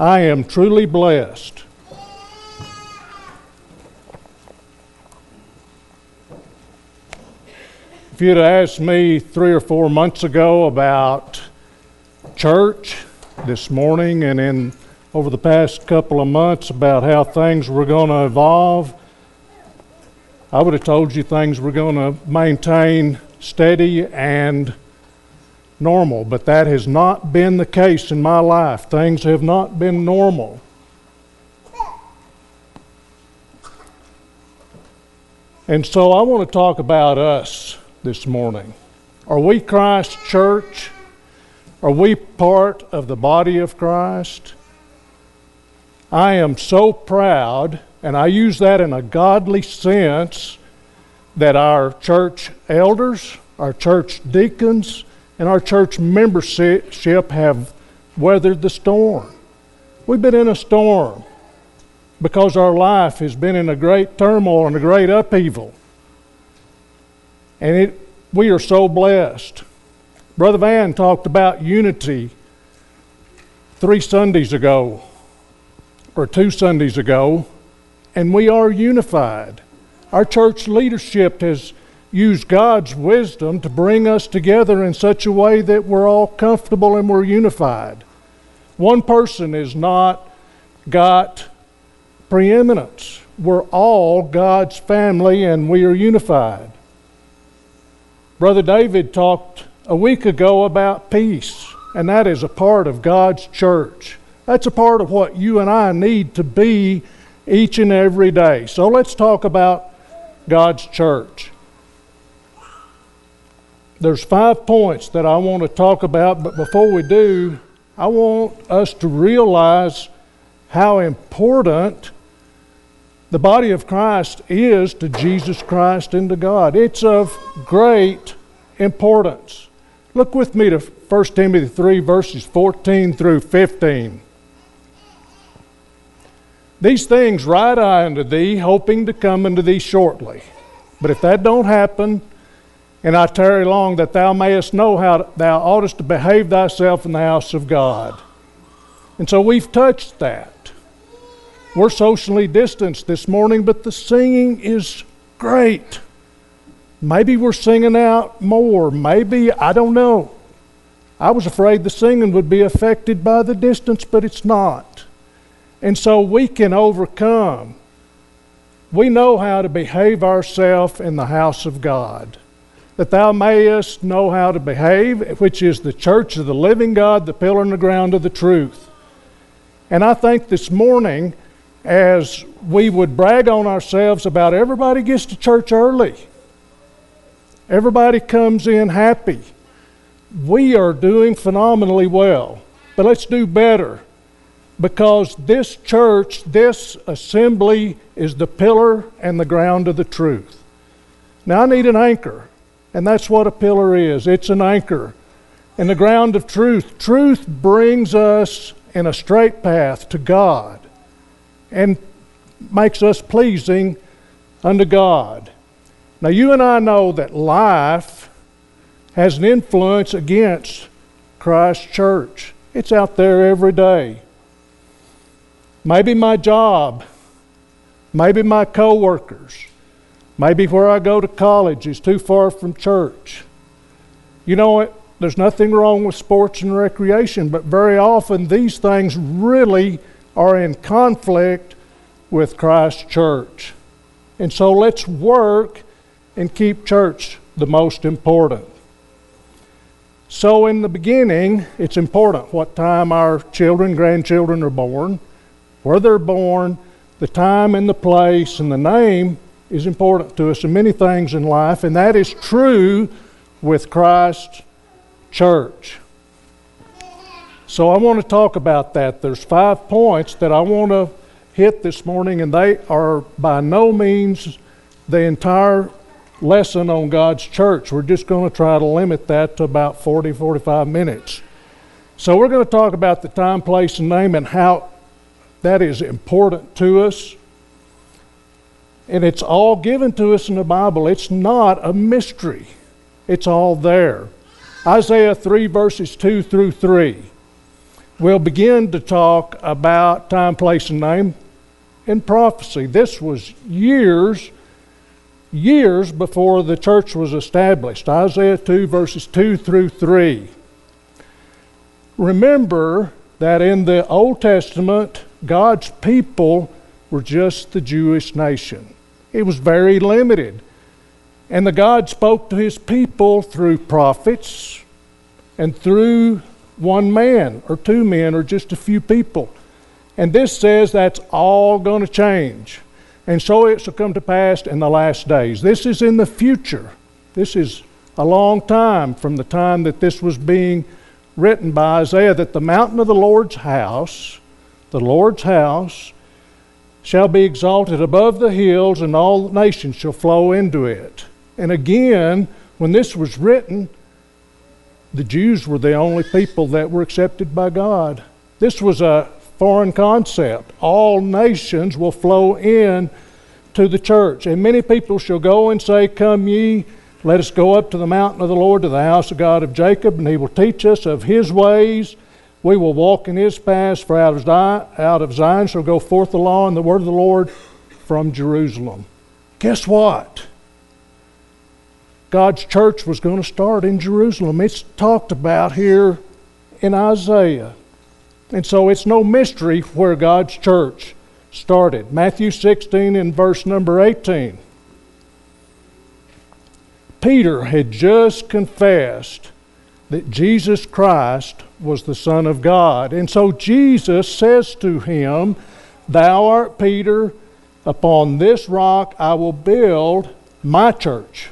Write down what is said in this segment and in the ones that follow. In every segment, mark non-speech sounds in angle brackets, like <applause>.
I am truly blessed. If you'd asked me three or four months ago about church this morning and in over the past couple of months about how things were going to evolve, I would have told you things were going to maintain steady and normal, but that has not been the case in my life. Things have not been normal. And so I want to talk about us this morning. Are we Christ Church? Are we part of the body of Christ? I am so proud, and I use that in a godly sense, that our church elders, our church deacons, and our church membership have weathered the storm. We've been in a storm because our life has been in a great turmoil and a great upheaval. And it, we are so blessed. Brother Van talked about unity three Sundays ago, or two Sundays ago, and we are unified. Our church leadership has used God's wisdom to bring us together in such a way that we're all comfortable and we're unified. One person has not got preeminence. We're all God's family and we are unified. Brother David talked a week ago about peace, and that is a part of God's church. That's a part of what you and I need to be each and every day. So let's talk about God's church. There's five points that I want to talk about, but before we do, I want us to realize how important the body of Christ is to Jesus Christ and to God. It's of great importance. Look with me to 1 Timothy 3, verses 14 through 15. These things write I unto thee, hoping to come unto thee shortly. But if that don't happen, and I tarry long, that thou mayest know how thou oughtest to behave thyself in the house of God. And so we've touched that. We're socially distanced this morning, but the singing is great. Maybe we're singing out more. Maybe, I don't know. I was afraid the singing would be affected by the distance, but it's not. And so we can overcome. We know how to behave ourselves in the house of God. That thou mayest know how to behave, which is the church of the living God, the pillar and the ground of the truth. And I think this morning, as we would brag on ourselves about everybody gets to church early, everybody comes in happy. We are doing phenomenally well, but let's do better because this church, this assembly is the pillar and the ground of the truth. Now, I need an anchor, and that's what a pillar is it's an anchor and the ground of truth. Truth brings us in a straight path to God and makes us pleasing unto God. Now, you and I know that life has an influence against Christ Church. It's out there every day. Maybe my job, maybe my coworkers, maybe where I go to college is too far from church. You know what? There's nothing wrong with sports and recreation, but very often these things really are in conflict with Christ's church. And so let's work and keep church the most important. So, in the beginning, it's important what time our children, grandchildren are born, where they're born, the time and the place and the name is important to us in many things in life, and that is true with Christ's church. So I want to talk about that. There's five points that I want to hit this morning, and they are by no means the entire lesson on God's church. We're just going to try to limit that to about 40, 45 minutes. So we're going to talk about the time, place, and name and how that is important to us. And it's all given to us in the Bible. It's not a mystery, it's all there. Isaiah 3, verses 2 through 3. We'll begin to talk about time, place, and name in prophecy. This was years, years before the church was established. Isaiah 2, verses 2 through 3. Remember that in the Old Testament, God's people were just the Jewish nation. It was very limited. And the God spoke to his people through prophets and through one man or two men or just a few people. And this says that's all going to change. And so it shall come to pass in the last days. This is in the future. This is a long time from the time that this was being written by Isaiah that the mountain of the Lord's house, the Lord's house, shall be exalted above the hills, and all nations shall flow into it. And again, when this was written, the Jews were the only people that were accepted by God. This was a foreign concept. All nations will flow in to the church. And many people shall go and say, Come ye, let us go up to the mountain of the Lord, to the house of God of Jacob, and he will teach us of his ways. We will walk in his paths, for out of Zion, out of Zion shall go forth the law and the word of the Lord from Jerusalem. Guess what? God's church was going to start in Jerusalem. It's talked about here in Isaiah. And so it's no mystery where God's church started. Matthew 16 and verse number 18. Peter had just confessed that Jesus Christ was the Son of God. And so Jesus says to him, Thou art Peter, upon this rock I will build my church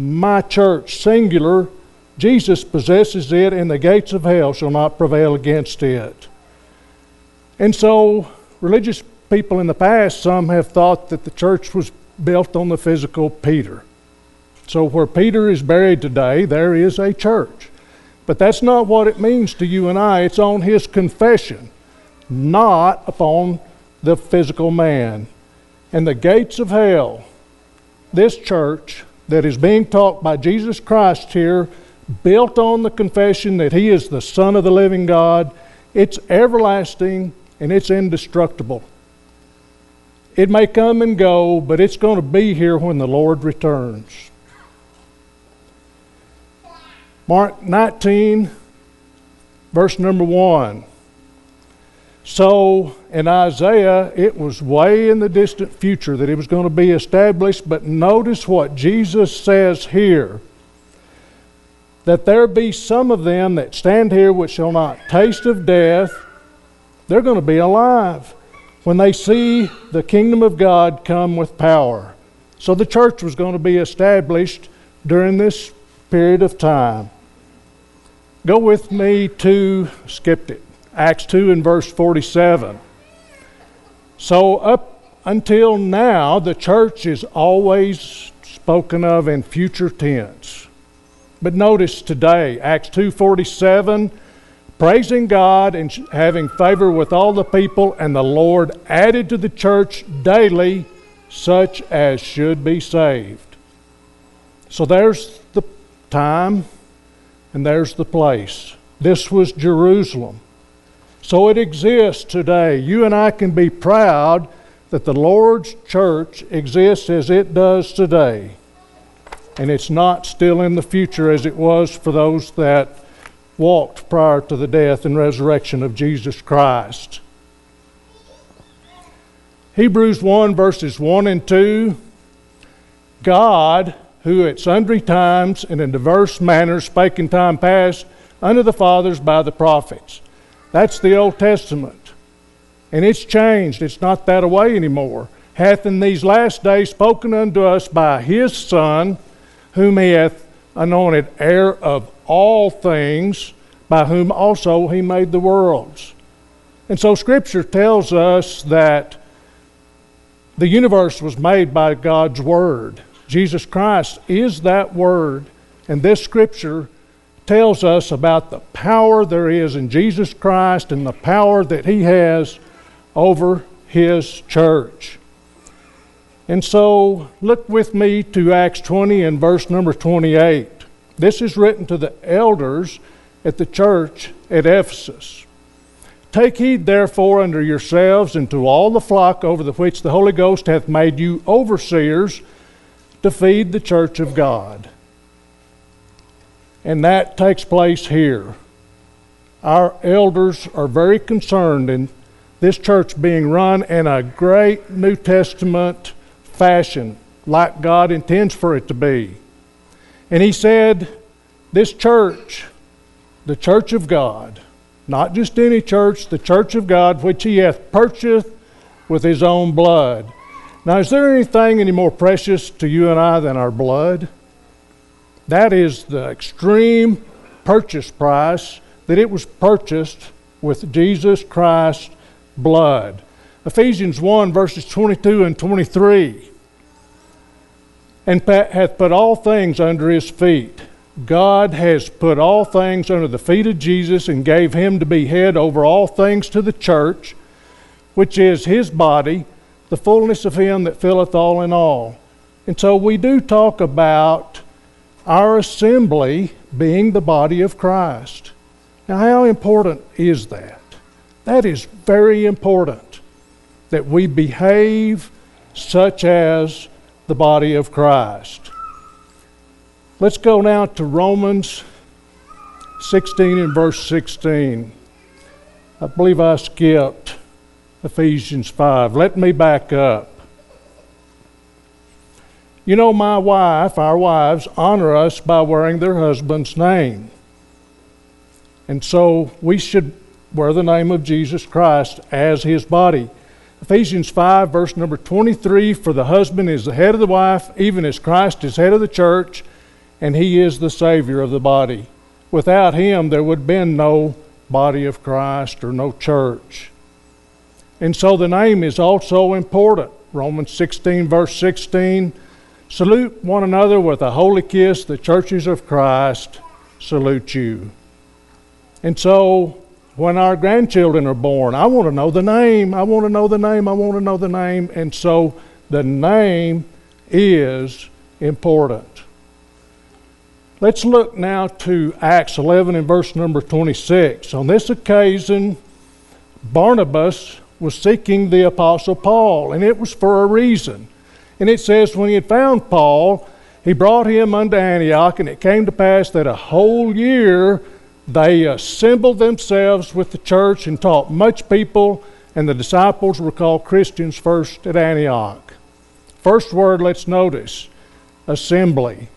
my church, singular, Jesus possesses it, and the gates of hell shall not prevail against it. And so, religious people in the past, some have thought that the church was built on the physical Peter. So, where Peter is buried today, there is a church. But that's not what it means to you and I. It's on his confession, not upon the physical man. And the gates of hell, this church, that is being taught by Jesus Christ here, built on the confession that He is the Son of the living God, it's everlasting and it's indestructible. It may come and go, but it's going to be here when the Lord returns. Mark 19, verse number 1. So in Isaiah, it was way in the distant future that it was going to be established, but notice what Jesus says here that there be some of them that stand here which shall not taste of death, they're going to be alive when they see the kingdom of God come with power. So the church was going to be established during this period of time. Go with me to, skipped it, Acts 2 and verse 47. So, up until now, the church is always spoken of in future tense. But notice today, Acts 2:47, praising God and having favor with all the people, and the Lord added to the church daily such as should be saved. So there's the time and there's the place. This was Jerusalem. So it exists today. You and I can be proud that the Lord's church exists as it does today. And it's not still in the future as it was for those that walked prior to the death and resurrection of Jesus Christ. Hebrews 1, verses 1 and 2 God, who at sundry times and in diverse manners spake in time past unto the fathers by the prophets that's the Old Testament. And it's changed. It's not that way anymore. Hath in these last days spoken unto us by his Son, whom he hath anointed heir of all things, by whom also he made the worlds. And so Scripture tells us that the universe was made by God's Word. Jesus Christ is that Word. And this Scripture tells us about the power there is in Jesus Christ and the power that He has over His church. And so, look with me to Acts 20 and verse number 28. This is written to the elders at the church at Ephesus. Take heed therefore unto yourselves and to all the flock over the which the Holy Ghost hath made you overseers to feed the church of God. And that takes place here. Our elders are very concerned in this church being run in a great New Testament fashion, like God intends for it to be. And he said, This church, the church of God, not just any church, the church of God, which he hath purchased with his own blood. Now, is there anything any more precious to you and I than our blood? That is the extreme purchase price that it was purchased with Jesus Christ's blood. Ephesians 1, verses 22 and 23. And hath put all things under his feet God has put all things under the feet of Jesus and gave him to be head over all things to the church, which is his body, the fullness of him that filleth all in all. And so we do talk about our assembly being the body of Christ. Now, how important is that? That is very important that we behave such as the body of Christ. Let's go now to Romans 16 and verse 16. I believe I skipped Ephesians 5. Let me back up. You know, my wife, our wives, honor us by wearing their husband's name. And so we should wear the name of Jesus Christ as his body. Ephesians 5, verse number 23 For the husband is the head of the wife, even as Christ is head of the church and He is the Savior of the body. Without Him, there would have been no body of Christ or no church. And so the name is also important. Romans 16, verse 16 Salute one another with a holy kiss. The churches of Christ salute you. And so when our grandchildren are born, I want to know the name. I want to know the name. I want to know the name. And so the name is important. Let's look now to Acts 11 and verse number 26. On this occasion, Barnabas was seeking the Apostle Paul, and it was for a reason. And it says, When he had found Paul, he brought him unto Antioch, and it came to pass that a whole year they assembled themselves with the church and taught much people, and the disciples were called Christians first at Antioch. First word, let's notice assembly.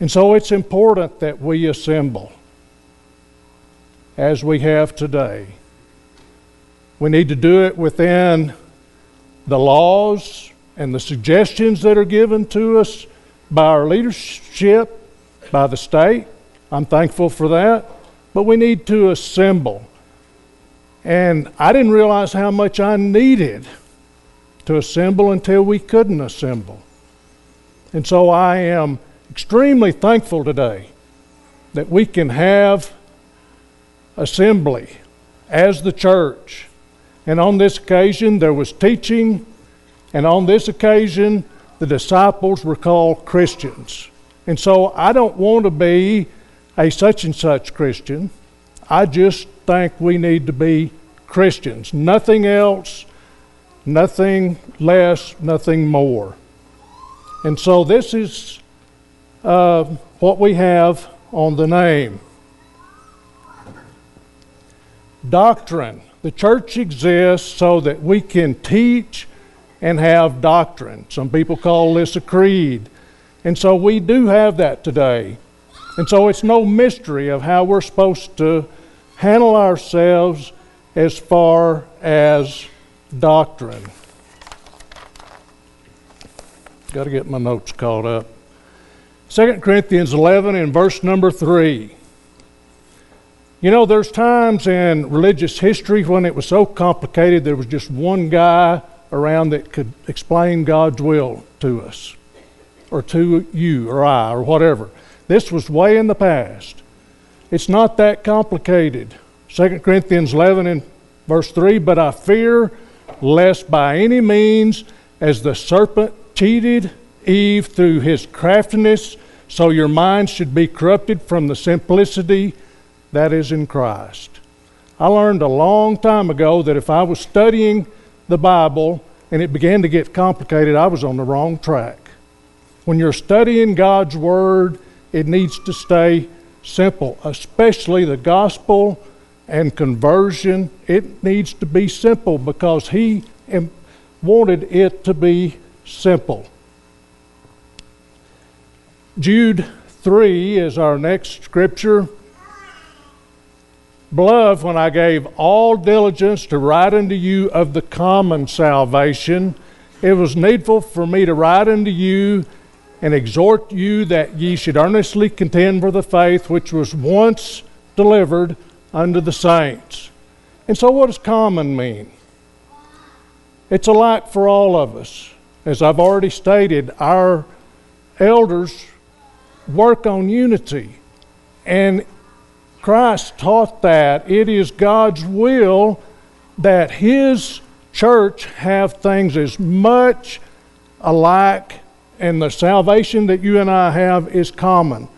And so it's important that we assemble as we have today. We need to do it within the laws and the suggestions that are given to us by our leadership, by the state. I'm thankful for that. But we need to assemble. And I didn't realize how much I needed to assemble until we couldn't assemble. And so I am extremely thankful today that we can have assembly as the church. And on this occasion, there was teaching, and on this occasion, the disciples were called Christians. And so I don't want to be a such and such Christian. I just think we need to be Christians. Nothing else, nothing less, nothing more. And so this is uh, what we have on the name. Doctrine. The church exists so that we can teach and have doctrine. Some people call this a creed. And so we do have that today. And so it's no mystery of how we're supposed to handle ourselves as far as doctrine. Got to get my notes caught up. 2 Corinthians 11 and verse number 3. You know, there's times in religious history when it was so complicated there was just one guy around that could explain God's will to us, or to you, or I, or whatever. This was way in the past. It's not that complicated. 2 Corinthians 11 and verse 3 But I fear lest by any means, as the serpent cheated Eve through his craftiness, so your mind should be corrupted from the simplicity that is in Christ. I learned a long time ago that if I was studying the Bible and it began to get complicated, I was on the wrong track. When you're studying God's Word, it needs to stay simple, especially the gospel and conversion. It needs to be simple because He wanted it to be simple. Jude 3 is our next scripture. Beloved, when I gave all diligence to write unto you of the common salvation, it was needful for me to write unto you and exhort you that ye should earnestly contend for the faith which was once delivered unto the saints. And so, what does common mean? It's alike for all of us. As I've already stated, our elders work on unity. And Christ taught that it is God's will that His church have things as much alike, and the salvation that you and I have is common.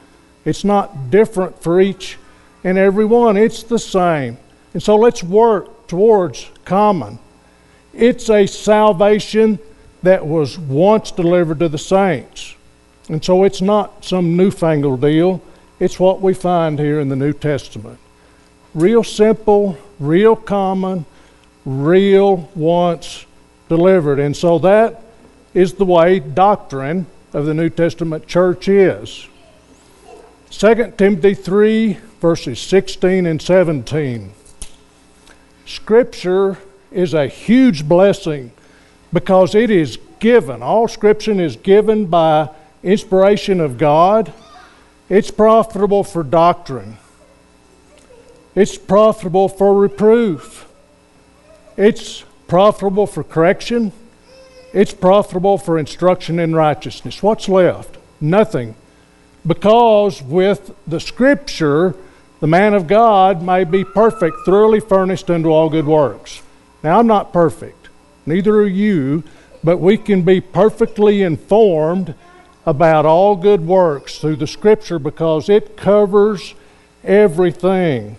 It's not different for each and every one, it's the same. And so let's work towards common. It's a salvation that was once delivered to the saints. And so it's not some newfangled deal. It's what we find here in the New Testament. Real simple, real common, real once delivered. And so that is the way doctrine of the New Testament church is. 2 Timothy 3, verses 16 and 17. Scripture is a huge blessing because it is given. All Scripture is given by inspiration of God. It's profitable for doctrine. It's profitable for reproof. It's profitable for correction. It's profitable for instruction in righteousness. What's left? Nothing. Because with the Scripture, the man of God may be perfect, thoroughly furnished unto all good works. Now, I'm not perfect, neither are you, but we can be perfectly informed about all good works through the Scripture because it covers everything.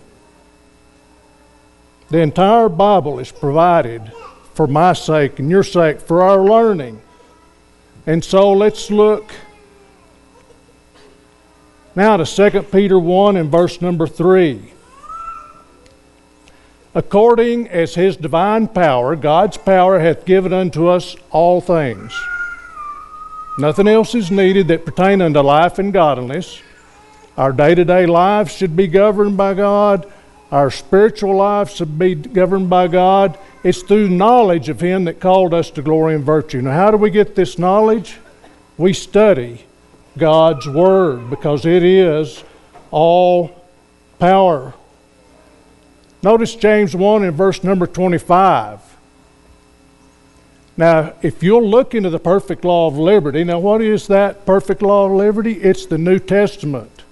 The entire Bible is provided for my sake and your sake, for our learning. And so let's look now to 2 Peter 1 and verse number 3. According as his divine power, God's power hath given unto us all things Nothing else is needed that pertain unto life and godliness. Our day to day lives should be governed by God. Our spiritual life should be governed by God. It's through knowledge of Him that called us to glory and virtue. Now, how do we get this knowledge? We study God's Word because it is all power. Notice James 1 in verse number 25. Now, if you'll look into the perfect law of liberty, now what is that perfect law of liberty? It's the New Testament.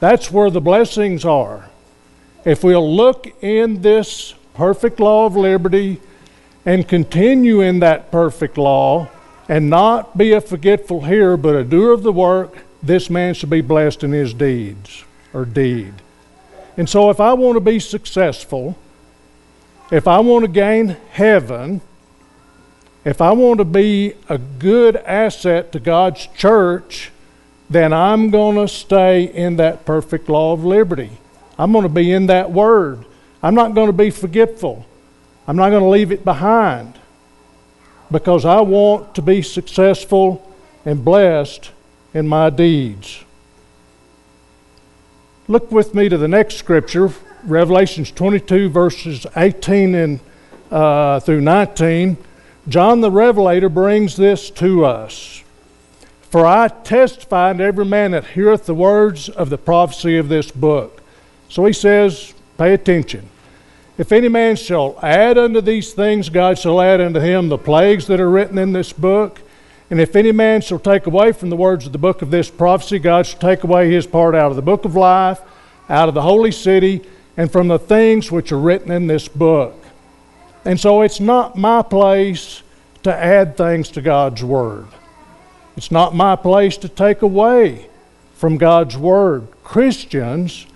That's where the blessings are. If we'll look in this perfect law of liberty and continue in that perfect law and not be a forgetful hearer but a doer of the work, this man shall be blessed in his deeds or deed. And so, if I want to be successful, if I want to gain heaven, if I want to be a good asset to God's church, then I'm going to stay in that perfect law of liberty. I'm going to be in that word. I'm not going to be forgetful. I'm not going to leave it behind because I want to be successful and blessed in my deeds. Look with me to the next scripture, Revelations 22, verses 18 and, uh, through 19. John the Revelator brings this to us. For I testify to every man that heareth the words of the prophecy of this book. So he says, pay attention. If any man shall add unto these things, God shall add unto him the plagues that are written in this book. And if any man shall take away from the words of the book of this prophecy, God shall take away his part out of the book of life, out of the holy city, and from the things which are written in this book. And so it's not my place to add things to God's Word. It's not my place to take away from God's Word. Christians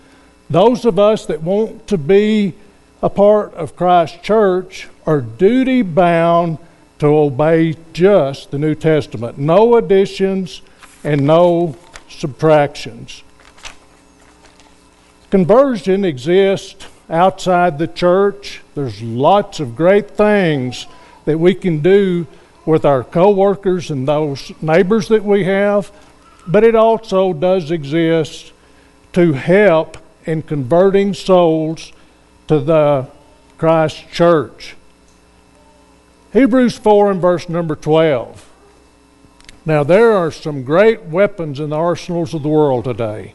Those of us that want to be a part of Christ's church are duty bound to obey just the New Testament. No additions and no subtractions. Conversion exists outside the church. There's lots of great things that we can do with our coworkers and those neighbors that we have, but it also does exist to help in converting souls to the Christ church. Hebrews 4 and verse number 12. Now, there are some great weapons in the arsenals of the world today,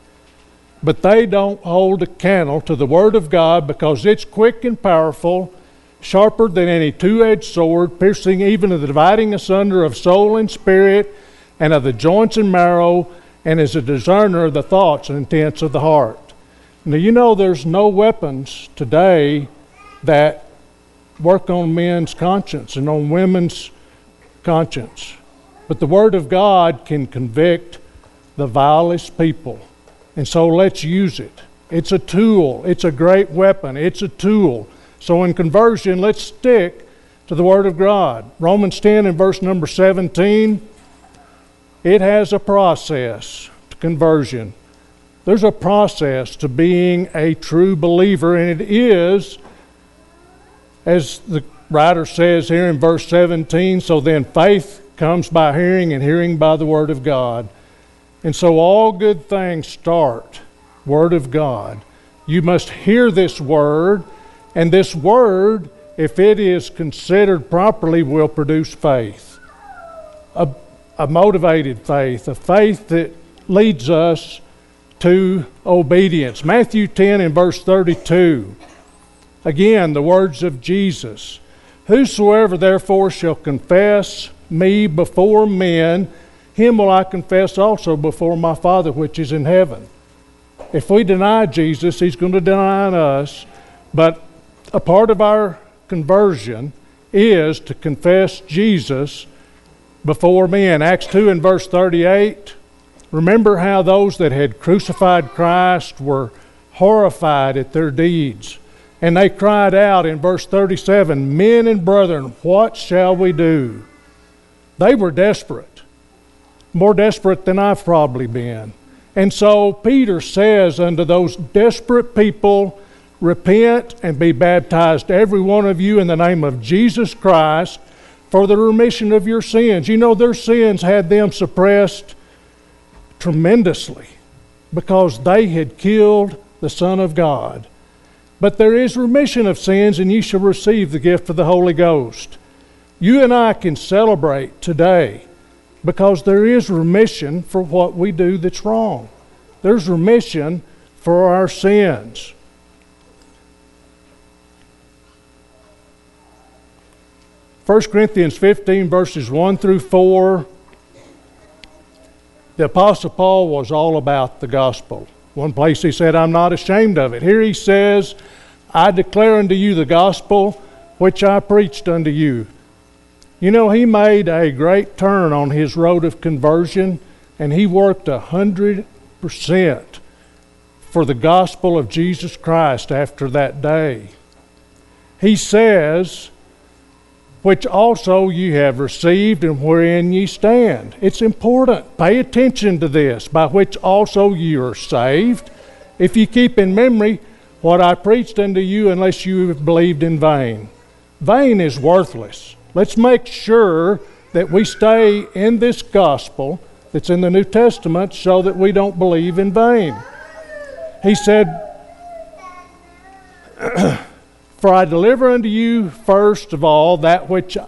but they don't hold a candle to the Word of God because it's quick and powerful sharper than any two edged sword, piercing even to the dividing asunder of soul and spirit, and of the joints and marrow, and is a discerner of the thoughts and intents of the heart. Now, you know, there's no weapons today that work on men's conscience and on women's conscience. But the Word of God can convict the vilest people. And so let's use it. It's a tool, it's a great weapon, it's a tool. So in conversion, let's stick to the Word of God. Romans 10 and verse number 17, it has a process to conversion. There's a process to being a true believer, and it is, as the writer says here in verse 17, so then faith comes by hearing, and hearing by the Word of God. And so all good things start, Word of God. You must hear this Word and this word, if it is considered properly, will produce faith. A, a motivated faith, a faith that leads us to obedience. Matthew 10 and verse 32. Again, the words of Jesus Whosoever therefore shall confess me before men, him will I confess also before my Father which is in heaven. If we deny Jesus, he's going to deny us. But a part of our conversion is to confess Jesus before men. Acts 2 and verse 38. Remember how those that had crucified Christ were horrified at their deeds. And they cried out in verse 37 Men and brethren, what shall we do? They were desperate, more desperate than I've probably been. And so Peter says unto those desperate people, Repent and be baptized, every one of you, in the name of Jesus Christ for the remission of your sins. You know, their sins had them suppressed tremendously because they had killed the Son of God. But there is remission of sins, and you shall receive the gift of the Holy Ghost. You and I can celebrate today because there is remission for what we do that's wrong. There's remission for our sins. 1 Corinthians 15, verses 1 through 4, the Apostle Paul was all about the gospel. One place he said, I'm not ashamed of it. Here he says, I declare unto you the gospel which I preached unto you. You know, he made a great turn on his road of conversion, and he worked a hundred percent for the gospel of Jesus Christ after that day. He says, which also ye have received and wherein ye stand. It's important. Pay attention to this, by which also ye are saved, if ye keep in memory what I preached unto you, unless you have believed in vain. Vain is worthless. Let's make sure that we stay in this gospel that's in the New Testament so that we don't believe in vain. He said, <clears throat> For I deliver unto you first of all that which I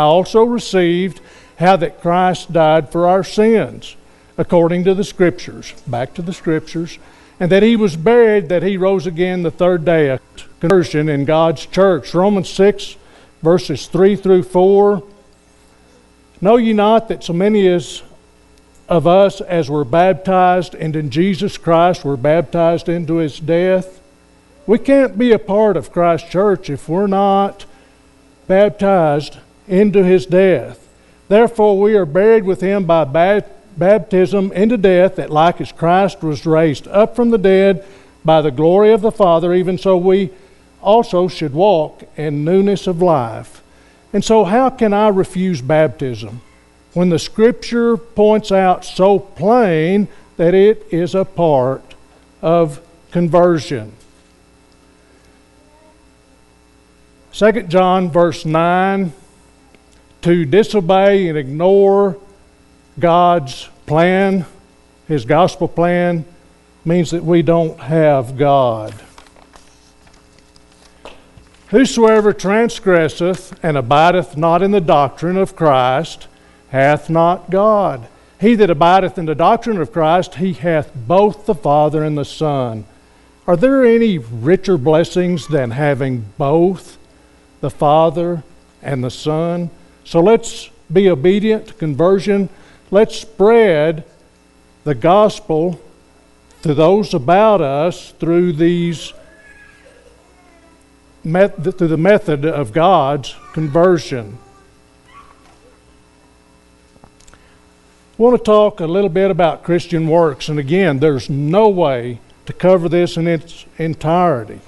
also received, how that Christ died for our sins, according to the Scriptures. Back to the Scriptures. And that he was buried, that he rose again the third day. Conversion in God's church. Romans 6, verses 3 through 4. Know ye not that so many as of us as were baptized and in Jesus Christ were baptized into his death? We can't be a part of Christ's church if we're not baptized into his death. Therefore, we are buried with him by baptism into death, that like as Christ was raised up from the dead by the glory of the Father, even so we also should walk in newness of life. And so, how can I refuse baptism when the Scripture points out so plain that it is a part of conversion? 2 John, verse 9 to disobey and ignore God's plan, His gospel plan, means that we don't have God. Whosoever transgresseth and abideth not in the doctrine of Christ hath not God. He that abideth in the doctrine of Christ, he hath both the Father and the Son. Are there any richer blessings than having both the Father and the Son? So let's be obedient to conversion. Let's spread the gospel to those about us through these through the method of God's conversion. I want to talk a little bit about Christian works, and again, there's no way to cover this in its entirety.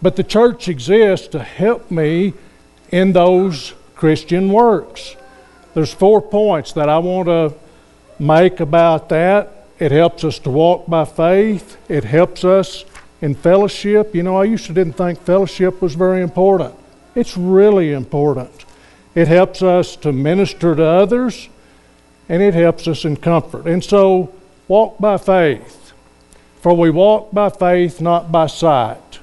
But the church exists to help me in those Christian works. There's four points that I want to make about that. It helps us to walk by faith. It helps us in fellowship. You know, I used to didn't think fellowship was very important. It's really important. It helps us to minister to others, and it helps us in comfort. And so, walk by faith. For we walk by faith, not by sight.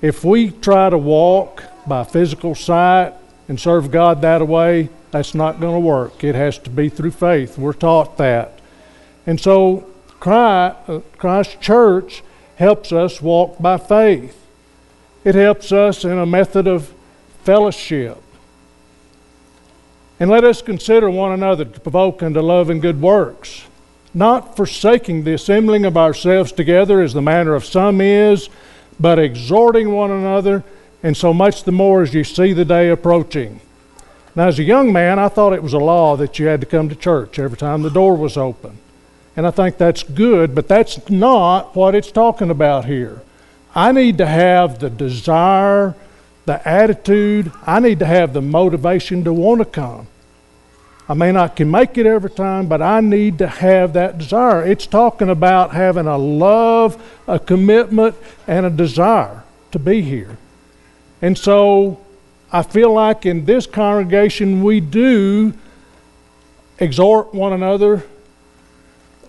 If we try to walk by physical sight and serve God that way, that's not going to work. It has to be through faith. We're taught that. And so Christ, uh, Christ Church helps us walk by faith. It helps us in a method of fellowship. And let us consider one another to provoke unto love and good works, not forsaking the assembling of ourselves together as the manner of some is, but exhorting one another and so much the more as you see the day approaching. Now, as a young man, I thought it was a law that you had to come to church every time the door was open. And I think that's good, but that's not what it's talking about here. I need to have the desire, the attitude, I need to have the motivation to want to come. I mean, I can make it every time, but I need to have that desire. It's talking about having a love, a commitment, and a desire to be here. And so I feel like in this congregation we do exhort one another,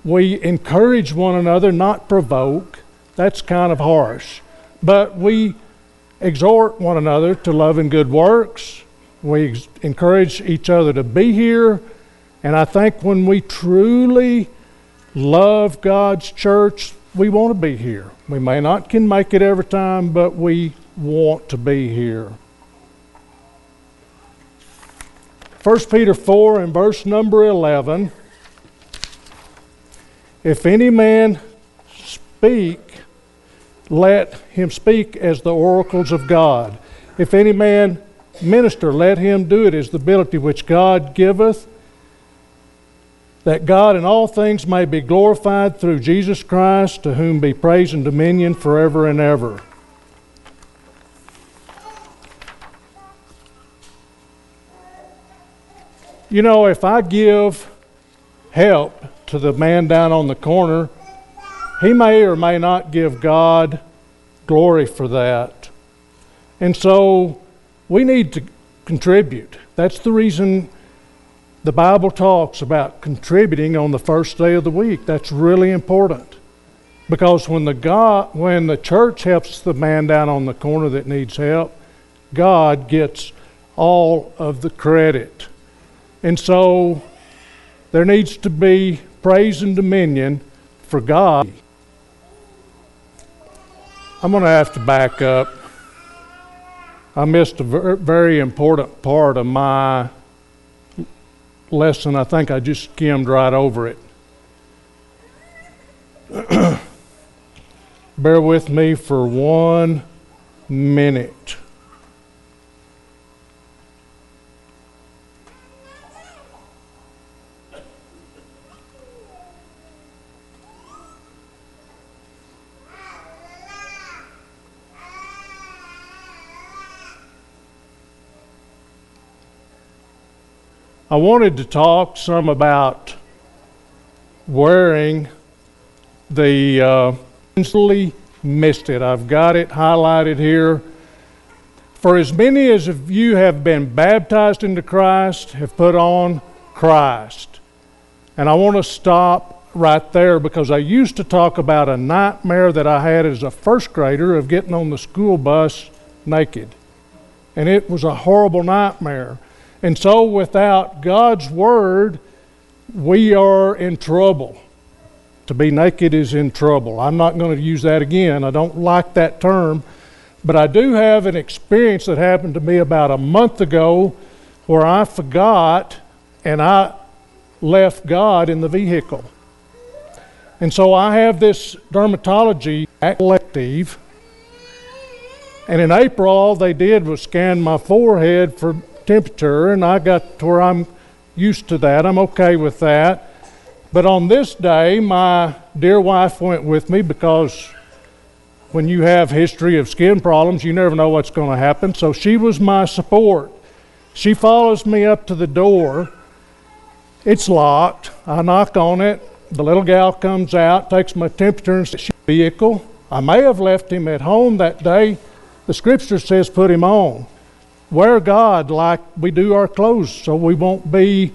we encourage one another, not provoke. That's kind of harsh. But we exhort one another to love and good works. We ex- encourage each other to be here. And I think when we truly love God's church, we want to be here. We may not can make it every time, but we want to be here. 1 Peter 4 and verse number 11 If any man speak, let him speak as the oracles of God. If any man minister, let him do it as the ability which God giveth, that God in all things may be glorified through Jesus Christ, to whom be praise and dominion forever and ever. You know, if I give help to the man down on the corner, he may or may not give God glory for that. And so we need to contribute. That's the reason the Bible talks about contributing on the first day of the week. That's really important. Because when the God when the church helps the man down on the corner that needs help, God gets all of the credit. And so there needs to be praise and dominion for God. I'm going to have to back up. I missed a very important part of my lesson. I think I just skimmed right over it. <clears throat> Bear with me for one minute. I wanted to talk some about wearing the uh, missed it. I've got it highlighted here. For as many as of you have been baptized into Christ, have put on Christ. And I want to stop right there because I used to talk about a nightmare that I had as a first grader of getting on the school bus naked. And it was a horrible nightmare. And so, without God's Word, we are in trouble. To be naked is in trouble. I'm not going to use that again. I don't like that term. But I do have an experience that happened to me about a month ago where I forgot and I left God in the vehicle. And so I have this dermatology elective. And in April, all they did was scan my forehead for temperature, and I got to where I'm used to that. I'm okay with that. But on this day, my dear wife went with me because when you have history of skin problems, you never know what's going to happen. So she was my support. She follows me up to the door. It's locked. I knock on it. The little gal comes out, takes my temperature and says, vehicle. I may have left him at home that day. The scripture says put him on. Wear God like we do our clothes so we won't be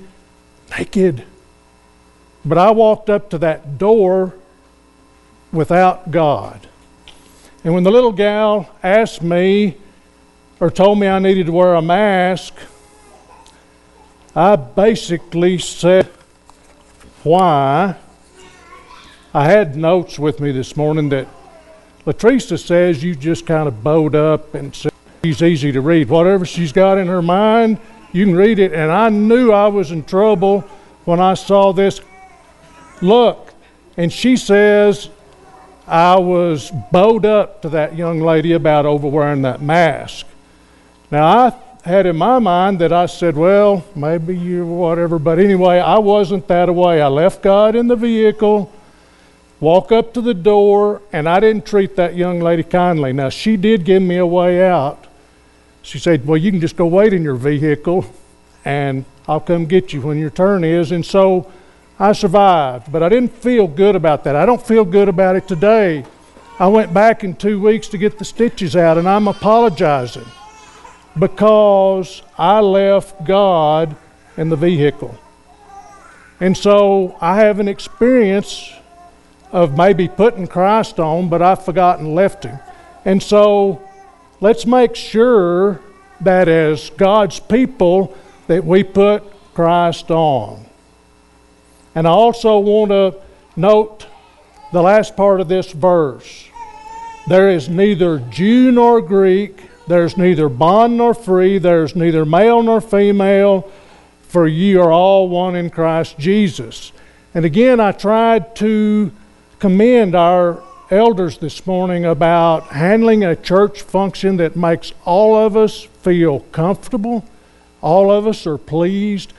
naked. But I walked up to that door without God. And when the little gal asked me or told me I needed to wear a mask, I basically said, Why? I had notes with me this morning that Latrice says you just kind of bowed up and said she's easy to read. Whatever she's got in her mind, you can read it. And I knew I was in trouble when I saw this. Look, and she says, I was bowed up to that young lady about over wearing that mask. Now, I had in my mind that I said, well, maybe you whatever, but anyway, I wasn't that way. I left God in the vehicle, walk up to the door, and I didn't treat that young lady kindly. Now, she did give me a way out. She said, well, you can just go wait in your vehicle, and I'll come get you when your turn is. And so I survived, but I didn't feel good about that. I don't feel good about it today. I went back in two weeks to get the stitches out, and I'm apologizing because I left God in the vehicle. And so I have an experience of maybe putting Christ on, but I've forgotten left Him. And so let's make sure that as God's people that we put Christ on. And I also want to note the last part of this verse. There is neither Jew nor Greek, there's neither bond nor free, there's neither male nor female, for ye are all one in Christ Jesus. And again, I tried to commend our elders this morning about handling a church function that makes all of us feel comfortable, all of us are pleased.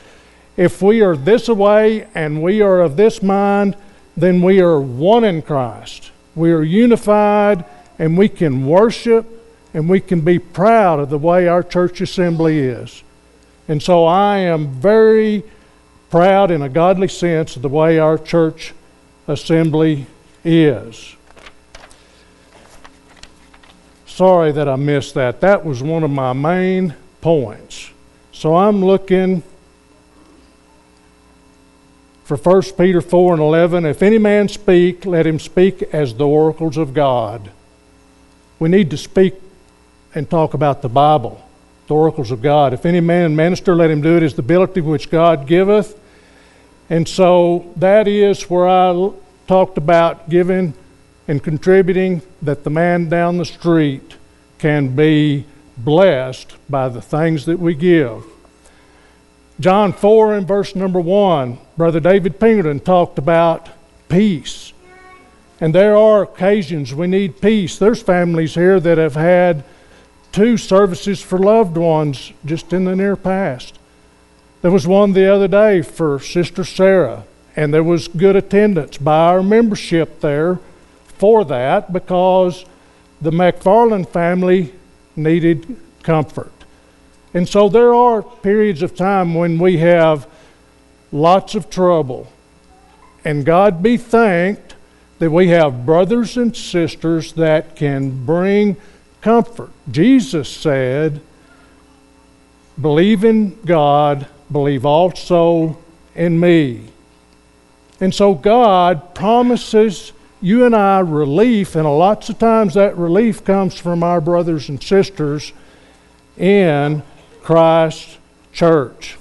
If we are this way and we are of this mind, then we are one in Christ. We are unified and we can worship and we can be proud of the way our church assembly is. And so I am very proud in a godly sense of the way our church assembly is. Sorry that I missed that. That was one of my main points. So I'm looking for 1 Peter 4 and 11, if any man speak, let him speak as the oracles of God. We need to speak and talk about the Bible, the oracles of God. If any man minister, let him do it as the ability which God giveth. And so that is where I talked about giving and contributing that the man down the street can be blessed by the things that we give. John 4 and verse number 1, Brother David Pinkerton talked about peace. And there are occasions we need peace. There's families here that have had two services for loved ones just in the near past. There was one the other day for Sister Sarah, and there was good attendance by our membership there for that because the McFarland family needed comfort. And so there are periods of time when we have lots of trouble. And God be thanked that we have brothers and sisters that can bring comfort. Jesus said, Believe in God, believe also in me. And so God promises you and I relief, and lots of times that relief comes from our brothers and sisters in Christ Church.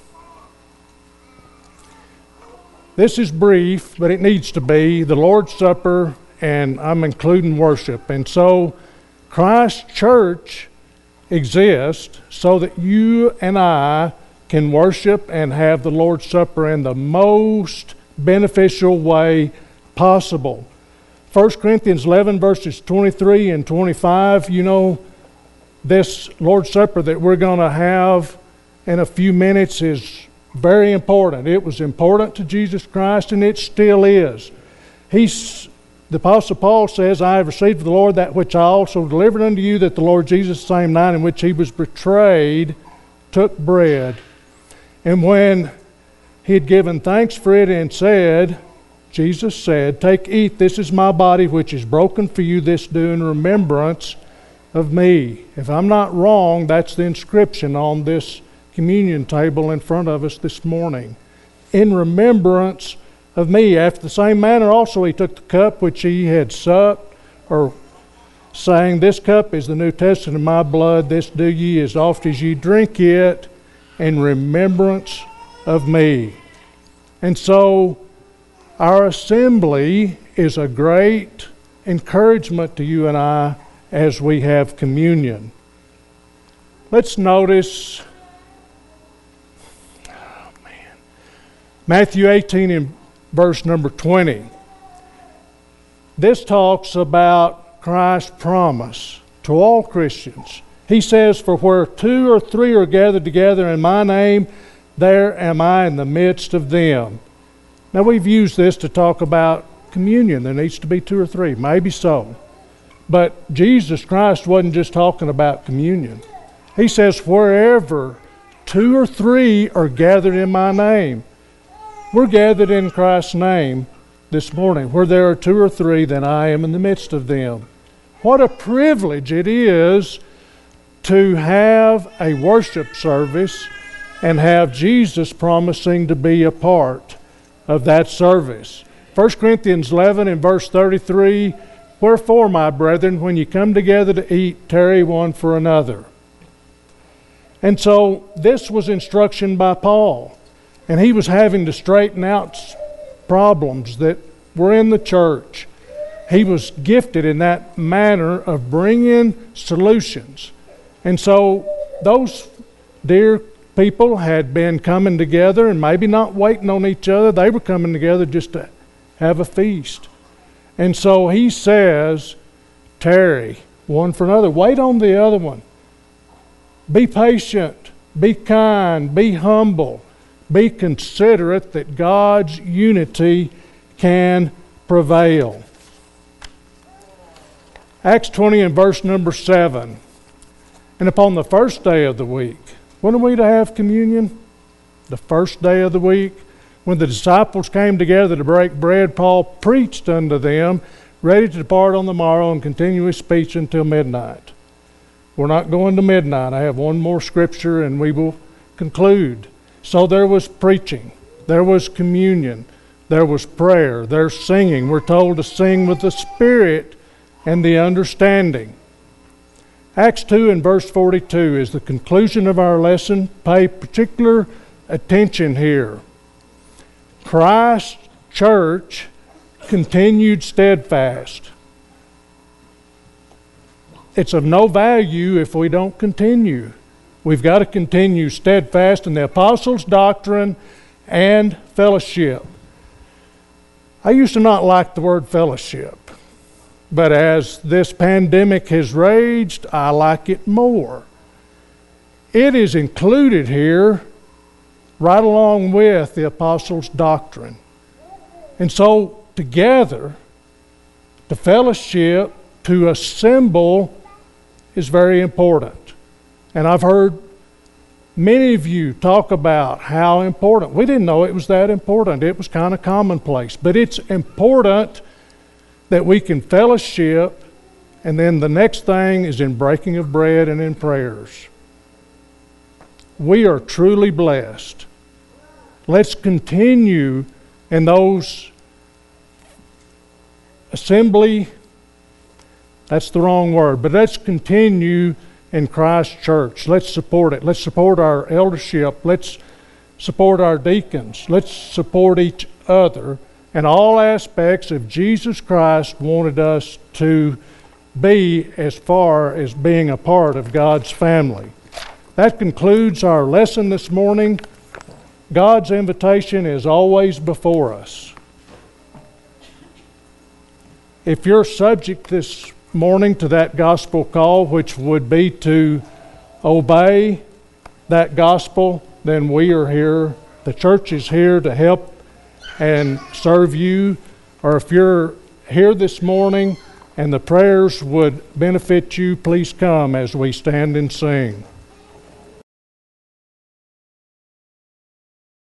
This is brief, but it needs to be the Lord's Supper, and I'm including worship. And so Christ Church exists so that you and I can worship and have the Lord's Supper in the most beneficial way possible. 1 Corinthians 11, verses 23 and 25, you know, this Lord's Supper that we're going to have in a few minutes is very important. It was important to Jesus Christ, and it still is. He's, the Apostle Paul says, I have received of the Lord that which I also delivered unto you, that the Lord Jesus, the same night in which he was betrayed, took bread. And when he had given thanks for it and said, Jesus said, Take, eat, this is my body which is broken for you, this do in remembrance of me. If I'm not wrong, that's the inscription on this communion table in front of us this morning. In remembrance of me. After the same manner also he took the cup which he had supped, or saying, This cup is the New Testament of my blood, this do ye as oft as ye drink it in remembrance of me. And so our assembly is a great encouragement to you and I as we have communion. Let's notice oh man, Matthew 18 and verse number 20. This talks about Christ's promise to all Christians. He says, For where two or three are gathered together in my name, there am I in the midst of them. Now, we've used this to talk about communion. There needs to be two or three, maybe so. But Jesus Christ wasn't just talking about communion. He says, wherever two or three are gathered in my name, we're gathered in Christ's name this morning. Where there are two or three, then I am in the midst of them. What a privilege it is to have a worship service and have Jesus promising to be a part of that service. 1 Corinthians 11 and verse 33 Wherefore, my brethren, when you come together to eat, tarry one for another. And so this was instruction by Paul. And he was having to straighten out problems that were in the church. He was gifted in that manner of bringing solutions. And so those dear people had been coming together and maybe not waiting on each other. They were coming together just to have a feast. And so he says, tarry one for another. Wait on the other one. Be patient. Be kind. Be humble. Be considerate that God's unity can prevail. Acts 20 and verse number 7. And upon the first day of the week, when are we to have communion? The first day of the week. When the disciples came together to break bread, Paul preached unto them, ready to depart on the morrow and continue his speech until midnight. We're not going to midnight. I have one more scripture and we will conclude. So there was preaching, there was communion, there was prayer, there's singing. We're told to sing with the Spirit and the understanding. Acts 2 and verse 42 is the conclusion of our lesson. Pay particular attention here. Christ's church continued steadfast. It's of no value if we don't continue. We've got to continue steadfast in the apostles' doctrine and fellowship. I used to not like the word fellowship. But as this pandemic has raged, I like it more. It is included here right along with the apostles' doctrine. And so, together, to fellowship, to assemble, is very important. And I've heard Many of you talk about how important. We didn't know it was that important. It was kind of commonplace. But it's important that we can fellowship, and then the next thing is in breaking of bread and in prayers. We are truly blessed. Let's continue in those assembly, that's the wrong word, but let's continue in Christ Church. Let's support it. Let's support our eldership. Let's support our deacons. Let's support each other in all aspects of Jesus Christ wanted us to be as far as being a part of God's family. That concludes our lesson this morning. God's invitation is always before us. If you're subject this morning to that gospel call, which would be to obey that gospel, then we are here. The church is here to help and serve you. Or if you're here this morning and the prayers would benefit you, please come as we stand and sing.